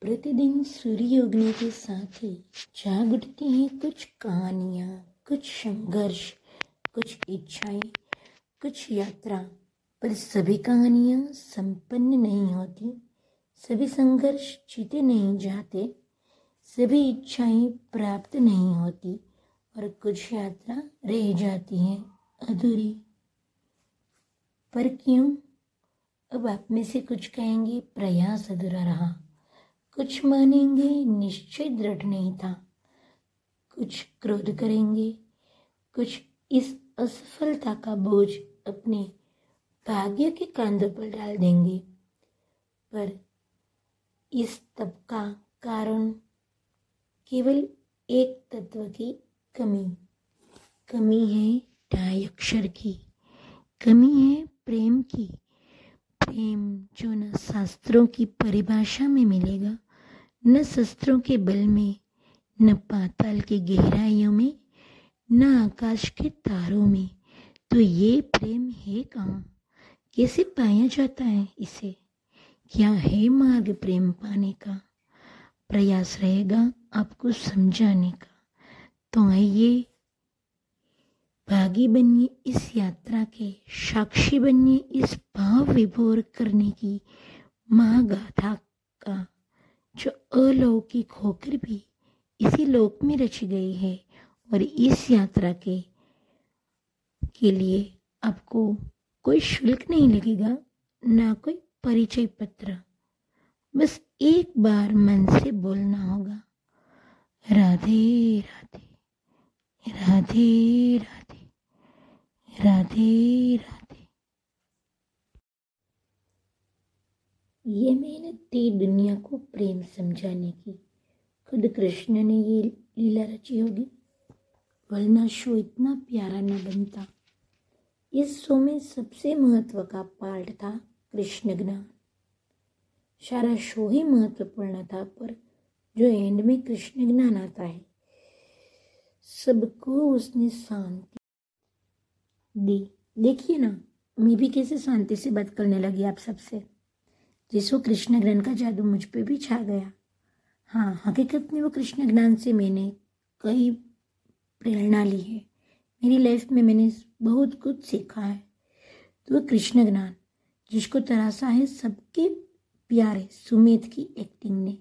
प्रतिदिन सूर्य उगने के साथ ही जाग उठती हैं कुछ कहानियाँ, कुछ संघर्ष, कुछ इच्छाएँ, कुछ यात्रा। पर सभी कहानियाँ संपन्न नहीं होती, सभी संघर्ष जीते नहीं जाते, सभी इच्छाएँ प्राप्त नहीं होती और कुछ यात्रा रह जाती है अधूरी। पर क्यों? अब आप में से कुछ कहेंगे, प्रयास अधूरा रहा। कुछ मानेंगे निश्चय दृढ़ नहीं था। कुछ क्रोध करेंगे, कुछ इस असफलता का बोझ अपने भाग्य के कांधों पर डाल देंगे। पर इस तब का कारण केवल एक तत्व की कमी। कमी है टाई अक्षर की, कमी है प्रेम की। प्रेम जो न शास्त्रों की परिभाषा में मिलेगा न शस्त्रों के बल में, न पाताल की गहराइयों में, न आकाश के तारों में। तो ये प्रेम है कहाँ? कैसे पाया जाता है इसे? क्या है मार्ग प्रेम पाने का? प्रयास रहेगा आपको समझाने का। तो आइए, भागी बनिए इस यात्रा के, साक्षी बनिए इस भाव विभोर करने की महागाथा अलौकिक होकर भी इसी लोक में रची गई है और इस यात्रा के के लिए आपको कोई शुल्क नहीं लगेगा, ना कोई परिचय पत्र। बस एक बार मन से बोलना होगा, राधे राधे राधे राधे राधे राधे। ये मेहनत थी दुनिया को प्रेम समझाने की। खुद कृष्ण ने ये लीला रची होगी। वरना शो इतना प्यारा न बनता। इस शो में सबसे महत्व का पार्ट था कृष्ण ज्ञान। सारा शो ही महत्वपूर्ण था, पर जो एंड में कृष्ण ज्ञान आता है, सबको उसने शांति दी। देखिए ना, मैं भी कैसे शांति से बात करने लगी आप सबसे। जिसको कृष्ण ज्ञान का जादू मुझ पर भी छा गया। हाँ हकीकत में वो कृष्ण ज्ञान से मैंने कई प्रेरणा ली है। मेरी लाइफ में मैंने बहुत कुछ सीखा है। तो वो कृष्ण ज्ञान, जिसको तरासा है सबके प्यारे सुमित की एक्टिंग ने।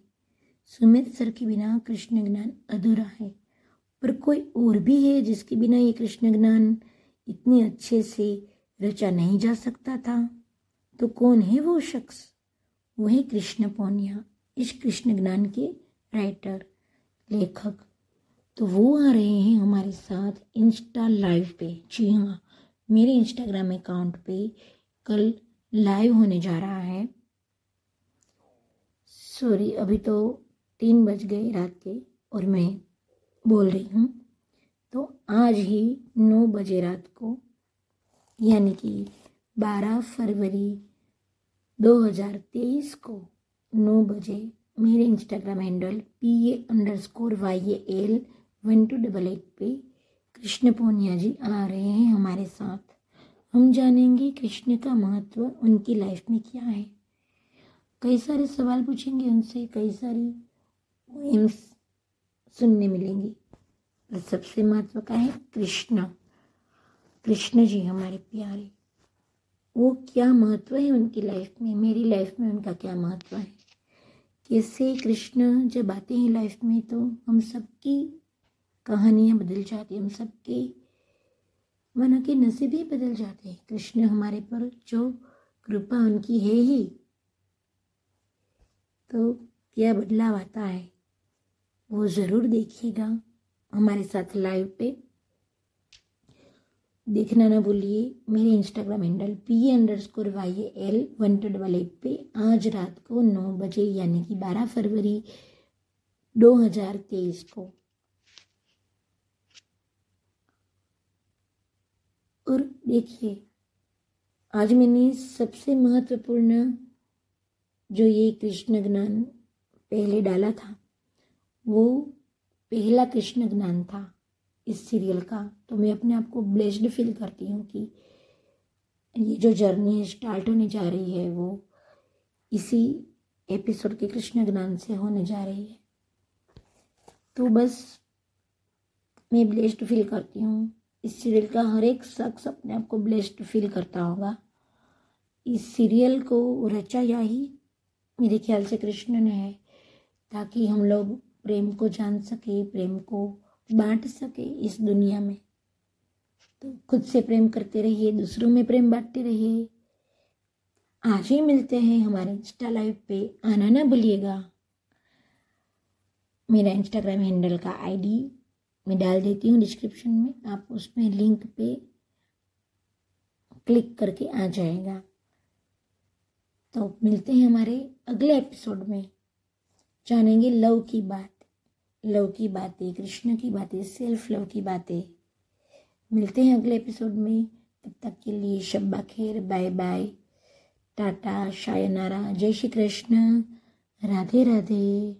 सुमित सर के बिना कृष्ण ज्ञान अधूरा है। पर कोई और भी है जिसके बिना ये कृष्ण ज्ञान इतने अच्छे से रचा नहीं जा सकता था? तो कौन है वो शख्स? वही कृष्ण पौनिया, इस कृष्ण ज्ञान के राइटर लेखक। तो वो आ रहे हैं हमारे साथ इंस्टा लाइव पे। जी हाँ मेरे इंस्टाग्राम अकाउंट पे कल लाइव होने जा रहा है। सॉरी अभी तो तीन बज गए रात के और मैं बोल रही हूँ। तो आज ही नौ बजे रात को, यानी कि बारह फरवरी 2023 को नौ बजे मेरे Instagram handle P A underscore Y A L one two double eight पे कृष्ण पूनिया जी आ रहे हैं हमारे साथ। हम जानेंगे कृष्ण का महत्व, उनकी लाइफ में क्या है। कई सारे सवाल पूछेंगे उनसे, कई सारी सुनने मिलेंगी। और सबसे महत्व का है कृष्ण। कृष्ण जी हमारे प्यारे। वो क्या महत्व है उनकी लाइफ में? मेरी लाइफ में उनका क्या महत्व है? कैसे कृष्ण जब आते हैं लाइफ में तो हम सबकी कहानियाँ बदल जाती हम सबके मन के नसीब ही बदल जाते हैं। कृष्ण हमारे पर जो कृपा उनकी है ही तो क्या बदलाव आता है? वो ज़रूर देखिएगा हमारे साथ लाइव पे। देखना ना भूलिए, मेरे Instagram handle P underscore Y L one two double eight पे आज रात को नौ बजे, यानी कि बारह फरवरी दो हज़ार तेईस को। और देखिए, आज मैंने सबसे महत्वपूर्ण जो ये कृष्ण ज्ञान पहले डाला था, वो पहला कृष्ण ज्ञान था। इस सीरियल का तो मैं अपने आप को ब्लेस्ड फील करती हूँ कि ये जो जर्नी स्टार्ट होने जा रही है, वो इसी एपिसोड के कृष्ण ज्ञान से होने जा रही है। तो बस मैं ब्लेस्ड फील करती हूँ। इस सीरियल का हर एक शख्स अपने आप को ब्लेस्ड फील करता होगा। इस सीरियल को रचाया ही, मेरे ख्याल से कृष्ण ने है ताकि हम लोग प्रेम को जान सके, प्रेम को बांट सके इस दुनिया में। तो खुद से प्रेम करते रहिए, दूसरों में प्रेम बांटते रहिए। आज ही मिलते हैं हमारे इंस्टा लाइव पे। आना ना भूलिएगा। मेरा इंस्टाग्राम हैंडल का आईडी मैं डाल देती हूँ डिस्क्रिप्शन में। आप उसमें लिंक पे क्लिक करके आ जाएगा। तो मिलते हैं हमारे अगले एपिसोड में। जानेंगे लव की बात। लव की बातें, कृष्ण की बातें सेल्फ लव की बातें। मिलते हैं अगले एपिसोड में। तब तक के लिए शब्बा खैर बाय बाय टाटा, शायनारा, जय श्री कृष्ण। राधे राधे।